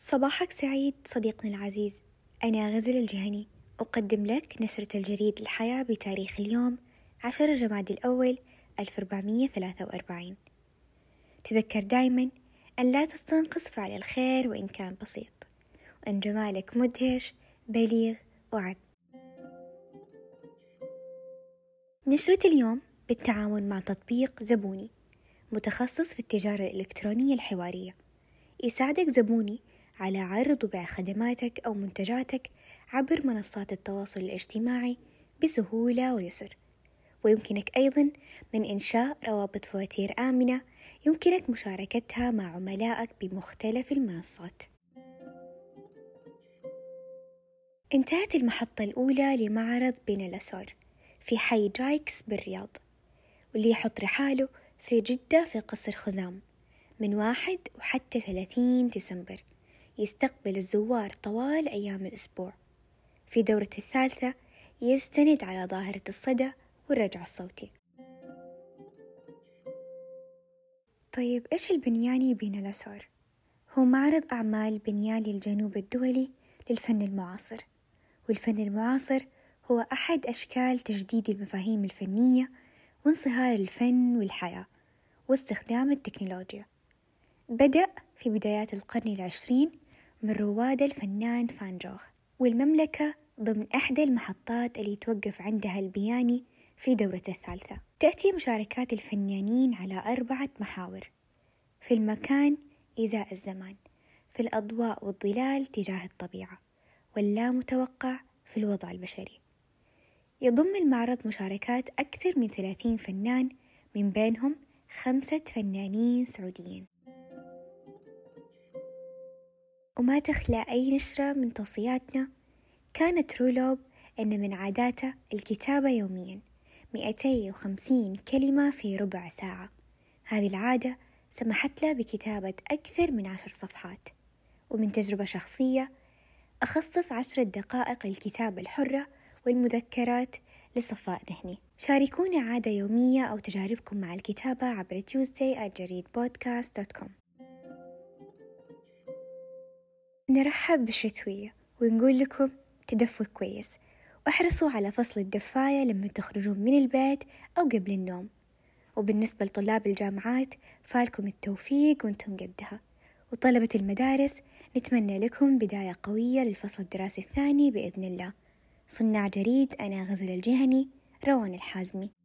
صباحك سعيد صديقنا العزيز. أنا غزل الجهني. أقدم لك نشرة الجريد الحياة بتاريخ اليوم عشر جماد الأول 1443 تذكر دايما أن لا تستنقص فعل الخير وإن كان بسيط. وأن جمالك مدهش بليغ وعد. نشرة اليوم بالتعاون مع تطبيق زبوني متخصص في التجارة الإلكترونية الحوارية. يساعدك زبوني على عرض وبيع خدماتك أو منتجاتك عبر منصات التواصل الاجتماعي بسهولة ويسر. ويمكنك أيضا من إنشاء روابط فواتير آمنة يمكنك مشاركتها مع عملائك بمختلف المنصات. انتهت المحطة الأولى لمعرض بين الأسور في حي جايكس بالرياض واللي يحط رحاله في جدة في قصر خزام من واحد وحتى ثلاثين ديسمبر. يستقبل الزوار طوال أيام الأسبوع. في دورة الثالثة يستند على ظاهرة الصدى والرجع الصوتي. طيب إيش البنياني بين الأسر؟ هو معرض أعمال بنيالي الجنوب الدولي للفن المعاصر. والفن المعاصر هو أحد أشكال تجديد المفاهيم الفنية وانصهار الفن والحياة واستخدام التكنولوجيا. بدأ في بدايات القرن العشرين من رواد الفنان فان جوخ والمملكة ضمن إحدى المحطات اللي توقف عندها البياني في دورة الثالثة. تأتي مشاركات الفنانين على أربعة محاور. في المكان إزاء الزمان في الأضواء والظلال تجاه الطبيعة واللا متوقع في الوضع البشري. يضم المعرض مشاركات أكثر من ثلاثين فنان من بينهم خمسة فنانين سعوديين. وما تخلى أي نشرة من توصياتنا. كانت رولوب أن من عاداته الكتابة يوميا مئتي وخمسين كلمة في ربع ساعة. هذه العادة سمحت له بكتابة أكثر من عشر صفحات. ومن تجربة شخصية أخصص عشرة دقائق للكتابة الحرة والمذكرات لصفاء ذهني. شاركونا عادة يومية أو تجاربكم مع الكتابة عبر tuesday@jareedpodcast.com نرحب بالشتوية ونقول لكم تدفوا كويس. واحرصوا على فصل الدفاية لما تخرجون من البيت أو قبل النوم. وبالنسبة لطلاب الجامعات فالكم التوفيق وأنتم قدها. وطلبة المدارس نتمنى لكم بداية قوية للفصل الدراسي الثاني بإذن الله. صناع جريد أنا غزل الجهني روان الحازمي.